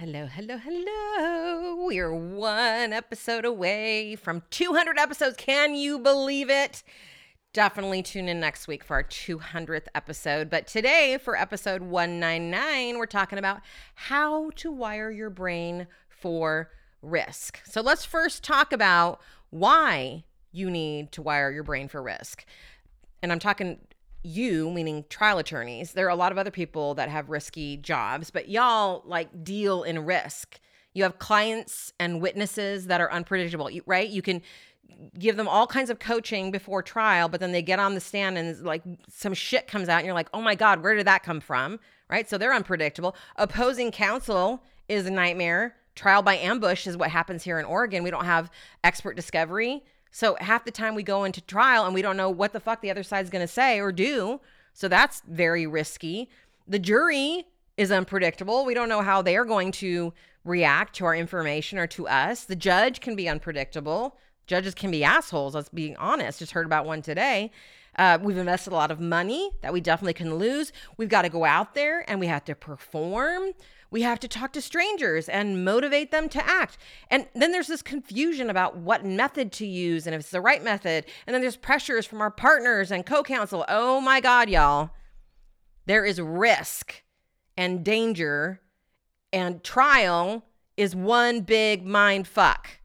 Hello, hello, hello. We are one episode away from 200 episodes. Can you believe it? Definitely tune in next week for our 200th episode. But today, for episode 199, we're talking about how to wire your brain for risk. So let's first talk about why you need to wire your brain for risk. And I'm talking you, meaning trial attorneys, there are a lot of other people that have risky jobs, but y'all like deal in risk. You have clients and witnesses that are unpredictable, right? You can give them all kinds of coaching before trial, but then they get on the stand and like some shit comes out and you're like, "Oh my god, where did that come from?" Right? So they're unpredictable. Opposing counsel is a nightmare. Trial by ambush is what happens here in Oregon. We don't have expert discovery. So half the time we go into trial and we don't know what the fuck the other side's going to say or do. So that's very risky. The jury is unpredictable. We don't know how they're going to react to our information or to us. The judge can be unpredictable. Judges can be assholes, let's be honest. Just heard about one today. Uh, we've invested a lot of money that we definitely can lose. We've got to go out there and we have to perform. We have to talk to strangers and motivate them to act. And then there's this confusion about what method to use and if it's the right method. And then there's pressures from our partners and co counsel. Oh my God, y'all. There is risk and danger, and trial is one big mind fuck.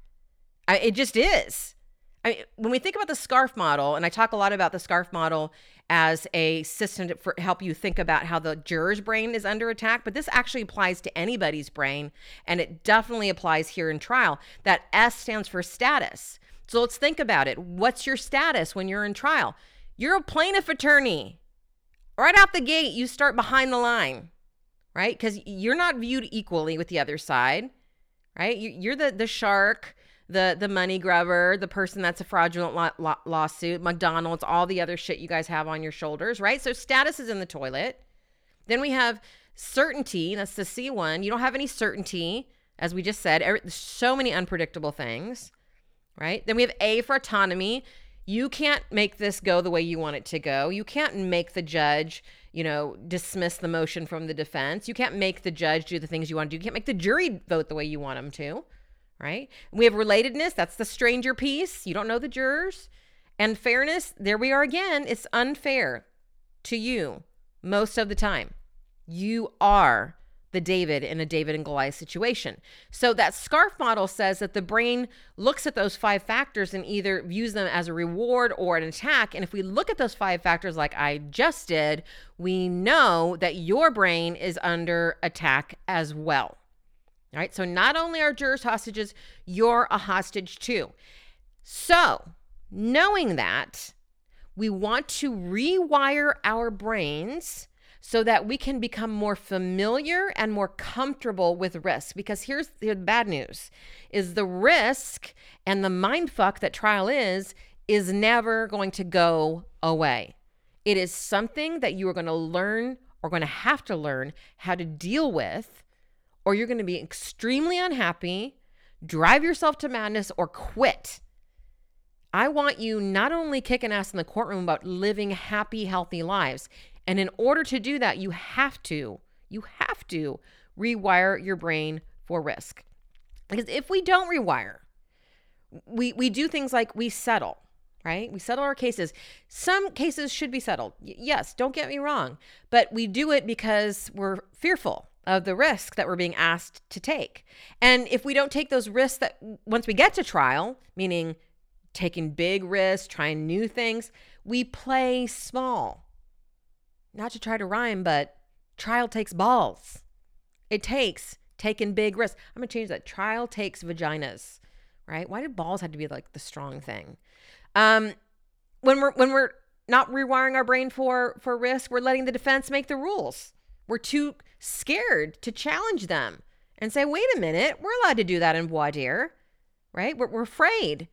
I, it just is. I when we think about the scarf model, and I talk a lot about the scarf model as a system to for, help you think about how the juror's brain is under attack, but this actually applies to anybody's brain, and it definitely applies here in trial. That S stands for status. So let's think about it. What's your status when you're in trial? You're a plaintiff attorney. Right out the gate, you start behind the line, right? Because you're not viewed equally with the other side, right? You're the the shark the the money grubber, the person that's a fraudulent law- lawsuit, McDonald's, all the other shit you guys have on your shoulders, right? So status is in the toilet. Then we have certainty, that's the C one. You don't have any certainty, as we just said. So many unpredictable things, right? Then we have A for autonomy. You can't make this go the way you want it to go. You can't make the judge, you know, dismiss the motion from the defense. You can't make the judge do the things you want to do. You can't make the jury vote the way you want them to right? We have relatedness, that's the stranger piece. You don't know the jurors. And fairness, there we are again. It's unfair to you most of the time. You are the David in a David and Goliath situation. So that SCARF model says that the brain looks at those five factors and either views them as a reward or an attack. And if we look at those five factors like I just did, we know that your brain is under attack as well. All right. So not only are jurors hostages, you're a hostage too. So, knowing that, we want to rewire our brains so that we can become more familiar and more comfortable with risk because here's the bad news is the risk and the mind fuck that trial is is never going to go away it is something that you are going to learn or going to have to learn how to deal with or you're going to be extremely unhappy, drive yourself to madness, or quit. I want you not only kicking ass in the courtroom, but living happy, healthy lives. And in order to do that, you have to, you have to rewire your brain for risk. Because if we don't rewire, we, we do things like we settle, right? We settle our cases. Some cases should be settled. Y- yes, don't get me wrong, but we do it because we're fearful of the risk that we're being asked to take. And if we don't take those risks that once we get to trial, meaning taking big risks, trying new things, we play small. Not to try to rhyme, but trial takes balls. It takes taking big risks. I'm going to change that. Trial takes vaginas, right? Why do balls have to be like the strong thing? Um when we're when we're not rewiring our brain for for risk, we're letting the defense make the rules. We're too scared to challenge them and say, wait a minute, we're allowed to do that in voir dire, right? We're, we're afraid.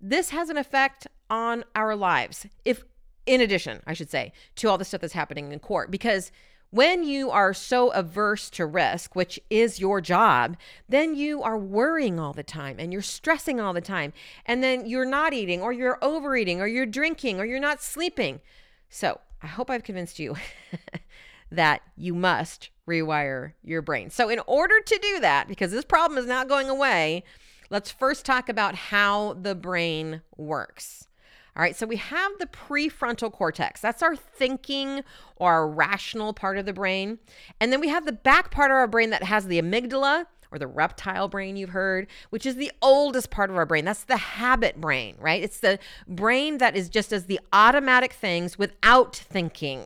This has an effect on our lives. If, in addition, I should say, to all the stuff that's happening in court, because when you are so averse to risk, which is your job, then you are worrying all the time and you're stressing all the time. And then you're not eating or you're overeating or you're drinking or you're not sleeping. So I hope I've convinced you that you must rewire your brain. So, in order to do that, because this problem is not going away, let's first talk about how the brain works. All right, so we have the prefrontal cortex. That's our thinking or our rational part of the brain. And then we have the back part of our brain that has the amygdala or the reptile brain you've heard, which is the oldest part of our brain. That's the habit brain, right? It's the brain that is just as the automatic things without thinking.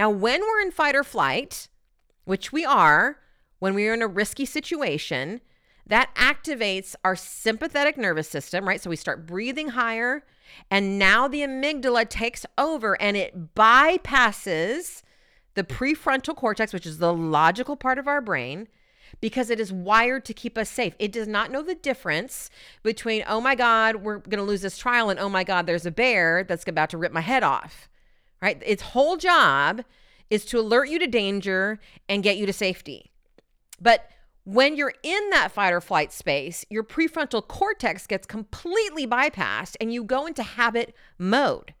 Now, when we're in fight or flight, which we are, when we are in a risky situation, that activates our sympathetic nervous system, right? So we start breathing higher and now the amygdala takes over and it bypasses the prefrontal cortex, which is the logical part of our brain, because it is wired to keep us safe. It does not know the difference between, oh my God, we're going to lose this trial, and oh my God, there's a bear that's about to rip my head off, right? Its whole job is to alert you to danger and get you to safety. But when you're in that fight or flight space, your prefrontal cortex gets completely bypassed and you go into habit mode.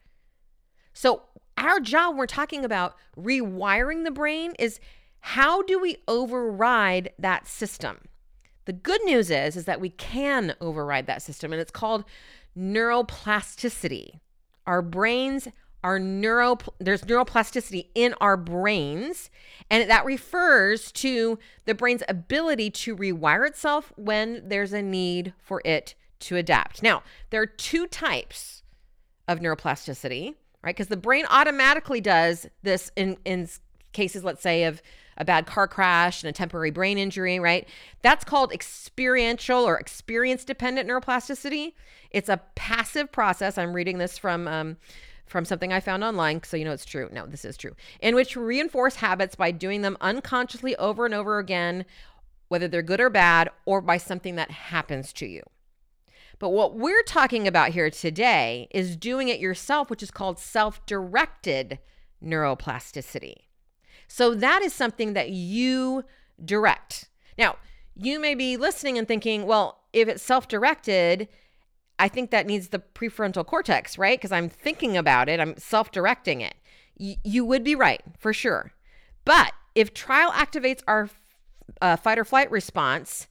So, our job, we're talking about rewiring the brain, is how do we override that system? The good news is, is that we can override that system, and it's called neuroplasticity. Our brains our neuro there's neuroplasticity in our brains and that refers to the brain's ability to rewire itself when there's a need for it to adapt. Now, there are two types of neuroplasticity, right? Because the brain automatically does this in in cases let's say of a bad car crash and a temporary brain injury, right? That's called experiential or experience dependent neuroplasticity. It's a passive process. I'm reading this from um, from something I found online, so you know it's true. No, this is true. In which reinforce habits by doing them unconsciously over and over again, whether they're good or bad, or by something that happens to you. But what we're talking about here today is doing it yourself, which is called self directed neuroplasticity. So that is something that you direct. Now, you may be listening and thinking, well, if it's self directed, I think that needs the prefrontal cortex, right? Because I'm thinking about it, I'm self directing it. Y- you would be right, for sure. But if trial activates our uh, fight or flight response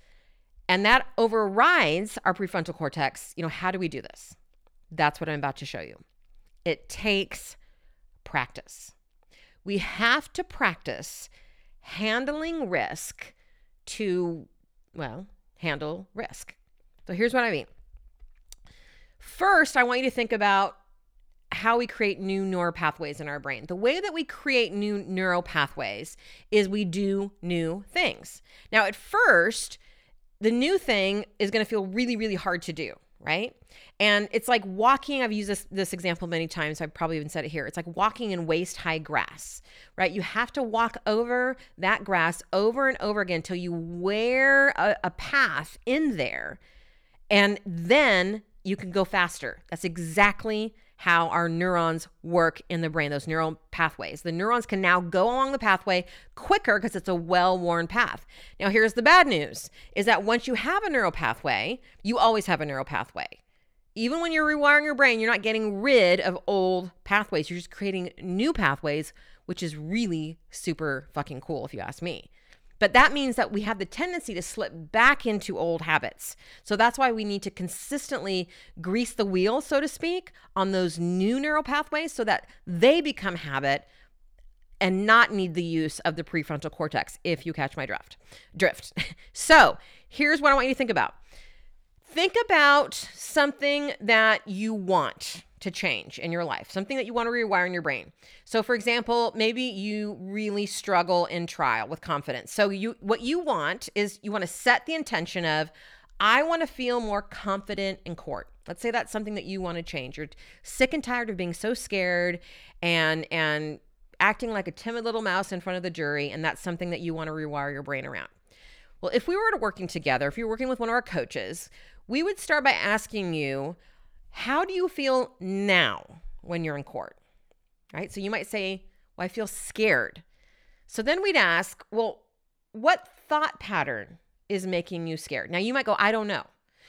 and that overrides our prefrontal cortex, you know, how do we do this? That's what I'm about to show you. It takes practice. We have to practice handling risk to, well, handle risk. So here's what I mean. First, I want you to think about how we create new neural pathways in our brain. The way that we create new neural pathways is we do new things. Now, at first, the new thing is going to feel really, really hard to do, right? And it's like walking. I've used this, this example many times. I've probably even said it here. It's like walking in waist high grass, right? You have to walk over that grass over and over again until you wear a, a path in there. And then you can go faster. That's exactly how our neurons work in the brain, those neural pathways. The neurons can now go along the pathway quicker because it's a well-worn path. Now, here's the bad news is that once you have a neural pathway, you always have a neural pathway. Even when you're rewiring your brain, you're not getting rid of old pathways. You're just creating new pathways, which is really super fucking cool if you ask me. But that means that we have the tendency to slip back into old habits. So that's why we need to consistently grease the wheel, so to speak, on those new neural pathways so that they become habit and not need the use of the prefrontal cortex, if you catch my drift. Drift. so here's what I want you to think about. Think about something that you want to change in your life, something that you want to rewire in your brain. So for example, maybe you really struggle in trial with confidence. So you what you want is you want to set the intention of I want to feel more confident in court. Let's say that's something that you want to change. You're sick and tired of being so scared and and acting like a timid little mouse in front of the jury and that's something that you want to rewire your brain around. Well, if we were to working together, if you're working with one of our coaches, we would start by asking you, how do you feel now when you're in court? Right? So you might say, well, I feel scared. So then we'd ask, well, what thought pattern is making you scared? Now you might go, I don't know.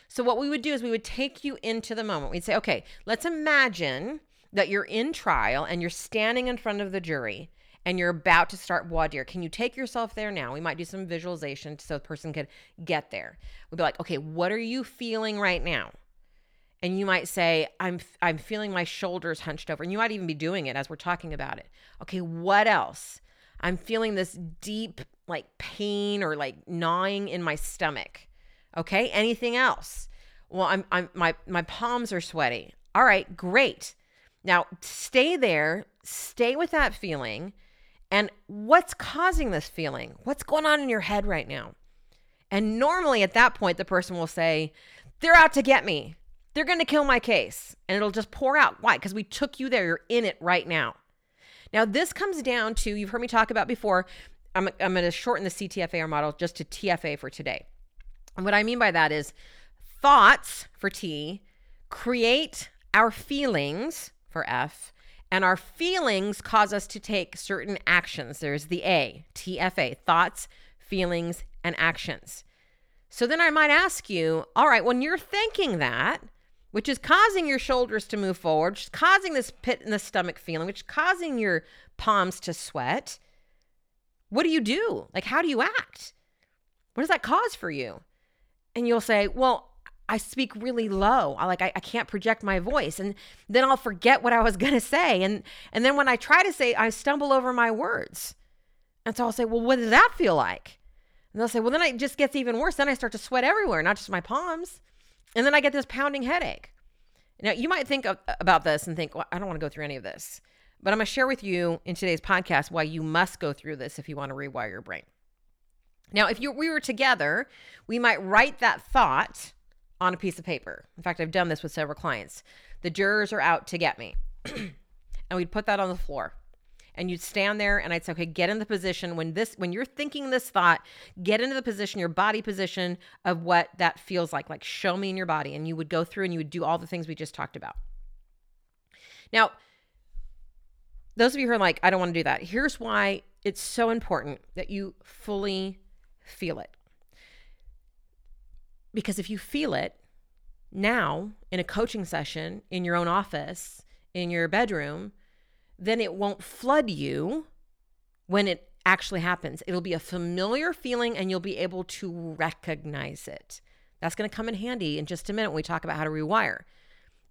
So what we would do is we would take you into the moment. We'd say, okay, let's imagine that you're in trial and you're standing in front of the jury and you're about to start voir dire. Can you take yourself there now? We might do some visualization so the person could get there. We'd be like, okay, what are you feeling right now? And you might say, I'm I'm feeling my shoulders hunched over. And you might even be doing it as we're talking about it. Okay, what else? I'm feeling this deep like pain or like gnawing in my stomach. Okay, anything else? Well, I'm I'm my my palms are sweaty. All right, great. Now, stay there, stay with that feeling. And what's causing this feeling? What's going on in your head right now? And normally at that point, the person will say, They're out to get me. They're going to kill my case. And it'll just pour out. Why? Because we took you there. You're in it right now. Now, this comes down to you've heard me talk about before. I'm, I'm going to shorten the CTFAR model just to TFA for today. And what I mean by that is thoughts for T create our feelings for F, and our feelings cause us to take certain actions. There's the A, TFA, thoughts, feelings, and actions. So then I might ask you, all right, when you're thinking that, which is causing your shoulders to move forward, which is causing this pit in the stomach feeling, which is causing your palms to sweat, what do you do? Like, how do you act? What does that cause for you? And you'll say, well, I speak really low. I like I, I can't project my voice. And then I'll forget what I was gonna say. And and then when I try to say, I stumble over my words. And so I'll say, Well, what does that feel like? And they'll say, Well, then it just gets even worse. Then I start to sweat everywhere, not just my palms. And then I get this pounding headache. Now, you might think about this and think, well, I don't want to go through any of this. But I'm going to share with you in today's podcast why you must go through this if you want to rewire your brain. Now, if you, we were together, we might write that thought on a piece of paper. In fact, I've done this with several clients. The jurors are out to get me. and we'd put that on the floor. And you'd stand there and I'd say, okay, get in the position when this when you're thinking this thought, get into the position, your body position of what that feels like. Like show me in your body. And you would go through and you would do all the things we just talked about. Now, those of you who are like, I don't want to do that, here's why it's so important that you fully feel it. Because if you feel it now in a coaching session, in your own office, in your bedroom, then it won't flood you when it actually happens. It'll be a familiar feeling and you'll be able to recognize it. That's going to come in handy in just a minute when we talk about how to rewire.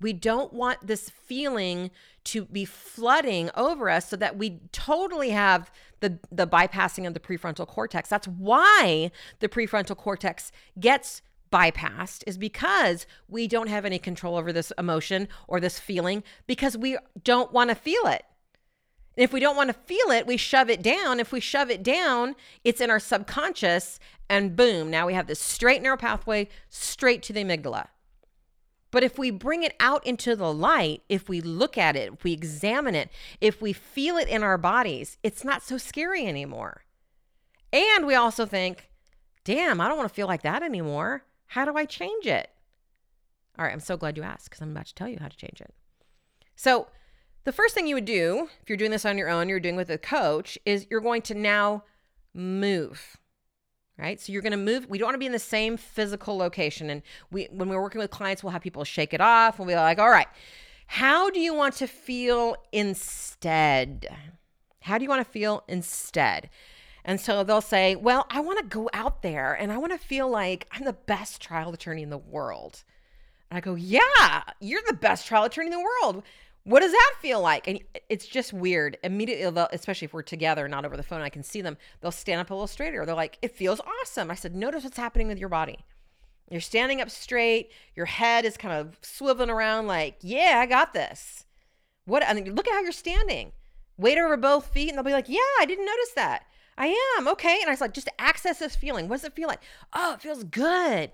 We don't want this feeling to be flooding over us so that we totally have the, the bypassing of the prefrontal cortex. That's why the prefrontal cortex gets bypassed is because we don't have any control over this emotion or this feeling because we don't want to feel it. If we don't want to feel it, we shove it down. If we shove it down, it's in our subconscious, and boom, now we have this straight neural pathway straight to the amygdala. But if we bring it out into the light, if we look at it, if we examine it, if we feel it in our bodies, it's not so scary anymore. And we also think, damn, I don't want to feel like that anymore. How do I change it? All right, I'm so glad you asked because I'm about to tell you how to change it. So, the first thing you would do if you're doing this on your own, you're doing with a coach, is you're going to now move. Right? So you're going to move. We don't want to be in the same physical location. And we when we're working with clients, we'll have people shake it off. and We'll be like, all right, how do you want to feel instead? How do you want to feel instead? And so they'll say, Well, I want to go out there and I want to feel like I'm the best trial attorney in the world. And I go, Yeah, you're the best trial attorney in the world. What does that feel like? And it's just weird. Immediately, especially if we're together, not over the phone, I can see them. They'll stand up a little straighter. They're like, It feels awesome. I said, Notice what's happening with your body. You're standing up straight. Your head is kind of swiveling around, like, Yeah, I got this. What? Mean, look at how you're standing. Weight over both feet. And they'll be like, Yeah, I didn't notice that. I am. Okay. And I was like, just access this feeling. What does it feel like? Oh, it feels good.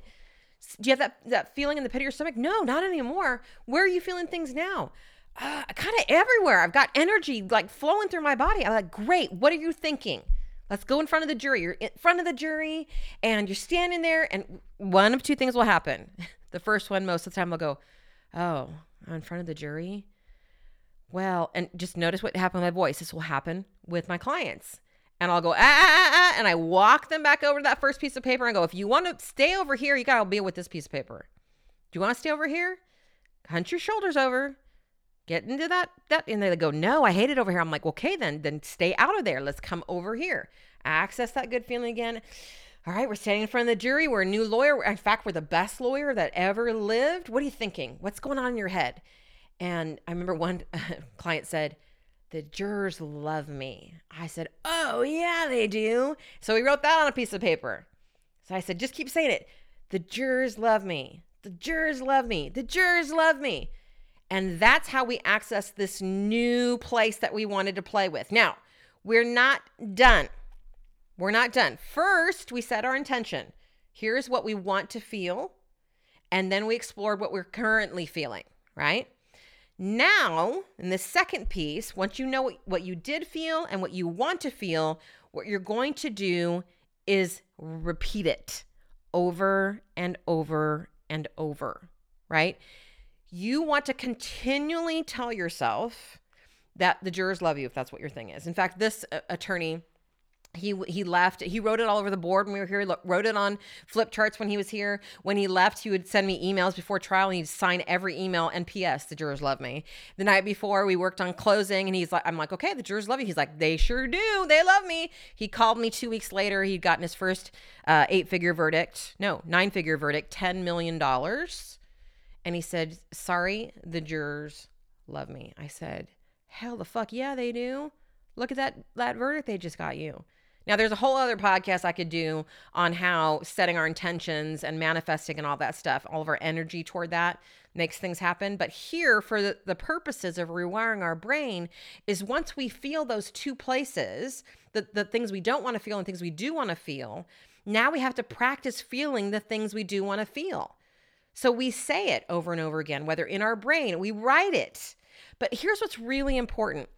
Do you have that, that feeling in the pit of your stomach? No, not anymore. Where are you feeling things now? Uh, kind of everywhere. I've got energy like flowing through my body. I'm like, great. What are you thinking? Let's go in front of the jury. You're in front of the jury and you're standing there, and one of two things will happen. The first one, most of the time, will go, Oh, I'm in front of the jury. Well, and just notice what happened with my voice. This will happen with my clients. And I'll go, ah, ah, ah, ah, and I walk them back over to that first piece of paper and go, if you want to stay over here, you got to be with this piece of paper. Do you want to stay over here? Hunch your shoulders over. Get into that, that, and they go, no, I hate it over here. I'm like, okay, then, then stay out of there. Let's come over here. Access that good feeling again. All right, we're standing in front of the jury. We're a new lawyer. In fact, we're the best lawyer that ever lived. What are you thinking? What's going on in your head? And I remember one client said, The jurors love me. I said, Oh, yeah, they do. So we wrote that on a piece of paper. So I said, Just keep saying it. The jurors love me. The jurors love me. The jurors love me. And that's how we access this new place that we wanted to play with. Now, we're not done. We're not done. First, we set our intention. Here's what we want to feel. And then we explored what we're currently feeling, right? Now, in the second piece, once you know what, what you did feel and what you want to feel, what you're going to do is repeat it over and over and over, right? You want to continually tell yourself that the jurors love you if that's what your thing is. In fact, this uh, attorney he he left he wrote it all over the board when we were here he wrote it on flip charts when he was here. When he left he would send me emails before trial and he'd sign every email and ps the jurors love me. The night before we worked on closing and he's like i'm like okay the jurors love you. He's like they sure do. They love me. He called me two weeks later. He'd gotten his first uh, eight figure verdict no nine figure verdict 10 million dollars and he said sorry the jurors love me i said hell the fuck yeah they do look at that that verdict they just got you now, there's a whole other podcast I could do on how setting our intentions and manifesting and all that stuff, all of our energy toward that makes things happen. But here, for the, the purposes of rewiring our brain, is once we feel those two places, the, the things we don't want to feel and things we do want to feel, now we have to practice feeling the things we do want to feel. So we say it over and over again, whether in our brain, we write it. But here's what's really important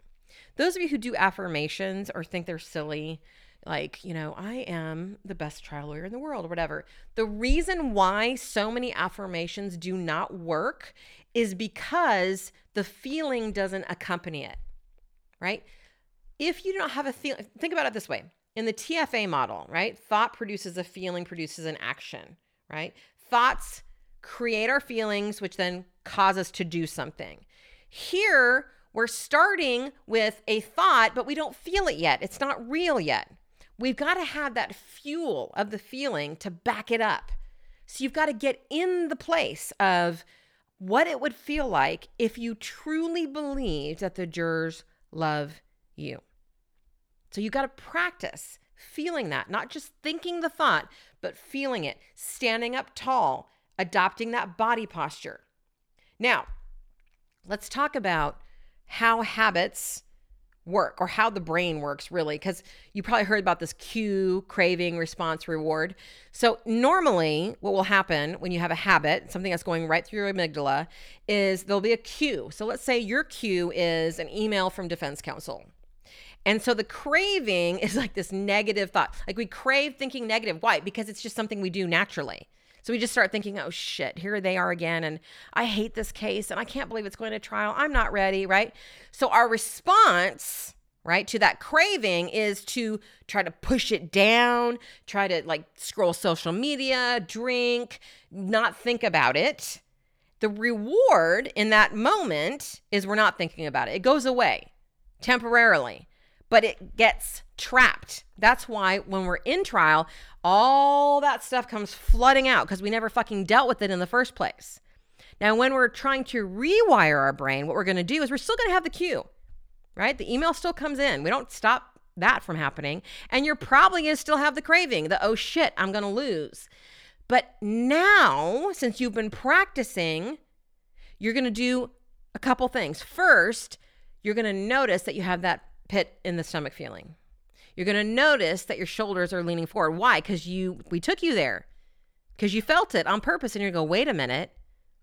those of you who do affirmations or think they're silly, like, you know, I am the best trial lawyer in the world or whatever. The reason why so many affirmations do not work is because the feeling doesn't accompany it, right? If you don't have a feeling, think about it this way. In the TFA model, right? Thought produces a feeling, produces an action, right? Thoughts create our feelings, which then cause us to do something. Here, we're starting with a thought, but we don't feel it yet. It's not real yet, we've got to have that fuel of the feeling to back it up. So you've got to get in the place of what it would feel like if you truly believed that the jurors love you. So you've got to practice feeling that, not just thinking the thought, but feeling it, standing up tall, adopting that body posture. Now, let's talk about how habits work or how the brain works really because you probably heard about this cue craving response reward. So normally what will happen when you have a habit something that's going right through your amygdala is there'll be a cue. So let's say your cue is an email from defense counsel. And so the craving is like this negative thought. Like we crave thinking negative. Why? Because it's just something we do naturally so we just start thinking, oh shit, here they are again. And I hate this case and I can't believe it's going to trial. I'm not ready, right? So our response, right, to that craving is to try to push it down, try to like scroll social media, drink, not think about it. The reward in that moment is we're not thinking about it, it goes away temporarily but it gets trapped. That's why when we're in trial, all that stuff comes flooding out because we never fucking dealt with it in the first place. Now, when we're trying to rewire our brain, what we're going to do is we're still going to have the cue, right? The email still comes in. We don't stop that from happening. And you're probably going to still have the craving, the oh shit, I'm going to lose. But now, since you've been practicing, you're going to do a couple things. First, you're going to notice that you have that pit in the stomach feeling. You're going to notice that your shoulders are leaning forward. Why? Because you we took you there. Because you felt it on purpose and you're going wait a minute.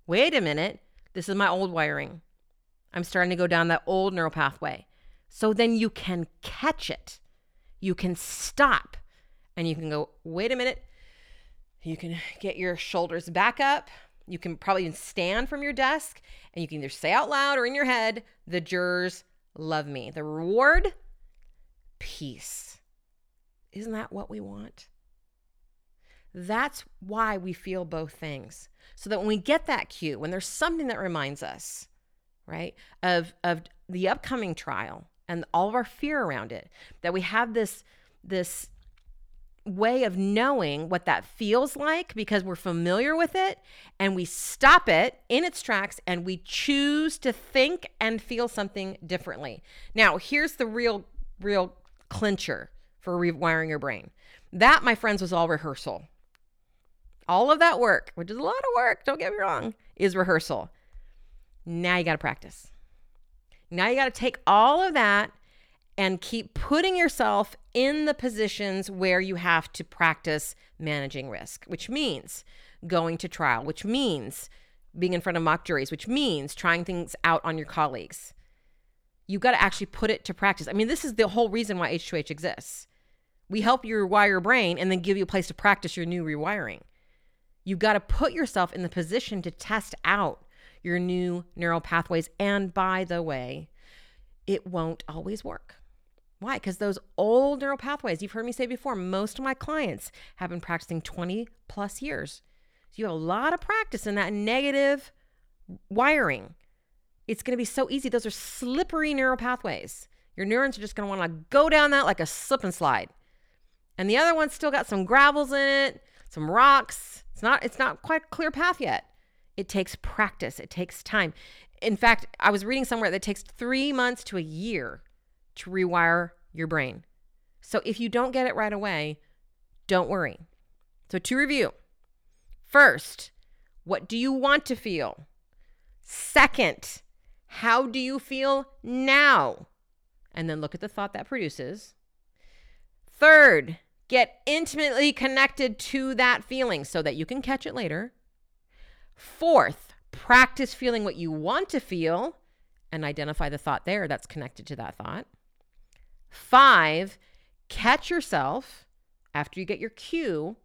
Wait a minute. This is my old wiring. I'm starting to go down that old neural pathway. So then you can catch it. you can stop and you can go, wait a minute. You can get your shoulders back up. You can probably even stand from your desk and you can either say out loud or in your head, the jurors love me. The reward, peace. Isn't that what we want? That's why we feel both things. So that when we get that cue, when there's something that reminds us, right, of of the upcoming trial and all of our fear around it, that we have this this way of knowing what that feels like because we're familiar with it and we stop it in its tracks and we choose to think and feel something differently. Now, here's the real real clincher for rewiring your brain. That, my friends, was all rehearsal. All of that work, which is a lot of work, don't get me wrong, is rehearsal. Now you got to practice. Now you got to take all of that and keep putting yourself in the positions where you have to practice managing risk, which means going to trial, which means being in front of mock juries, which means trying things out on your colleagues. You've got to actually put it to practice. I mean, this is the whole reason why H2H exists. We help you rewire your brain and then give you a place to practice your new rewiring. You've got to put yourself in the position to test out your new neural pathways. And by the way, it won't always work. Why? Because those old neural pathways, you've heard me say before, most of my clients have been practicing 20 plus years. So you have a lot of practice in that negative wiring. It's going to be so easy. Those are slippery neural pathways. Your neurons are just going to want to go down that like a slip and slide. And the other one's still got some gravels in it, some rocks, it's not it's not quite clear path yet. It takes practice. It takes time. In fact, I was reading somewhere that takes 3 months to a year to rewire your brain. So if you don't get it right away, don't worry. So to review. First, what do you want to feel? Second, how do you feel now? And then look at the thought that produces. Third, Get intimately connected to that feeling so that you can catch it later. Fourth, practice feeling what you want to feel and identify the thought there that's connected to that thought. Five, catch yourself after you get your cue,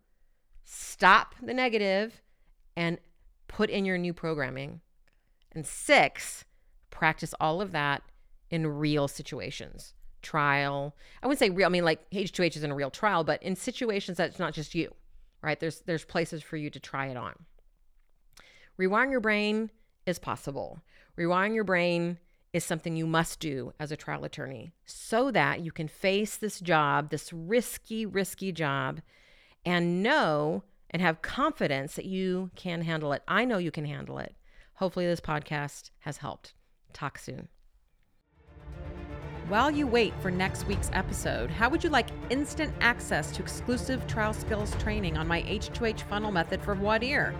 stop the negative, and put in your new programming. And six, practice all of that in real situations trial. I wouldn't say real. I mean, like H2H is in a real trial, but in situations that's not just you, right? There's there's places for you to try it on. Rewiring your brain is possible. Rewiring your brain is something you must do as a trial attorney so that you can face this job, this risky, risky job, and know and have confidence that you can handle it. I know you can handle it. Hopefully, this podcast has helped. Talk soon. While you wait for next week's episode, how would you like instant access to exclusive trial skills training on my H2H funnel method voir dire?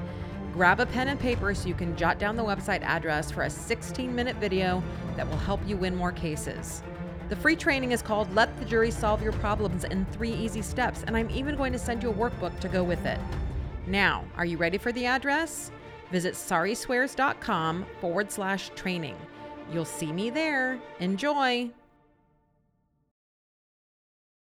Grab a pen and paper so you can jot down the website address for a 16 minute video that will help you win more cases. The free training is called Let the Jury Solve Your Problems in Three Easy Steps, and I'm even going to send you a workbook to go with it. Now, are you ready for the address? Visit sariswears.com forward slash training. You'll see me there. Enjoy!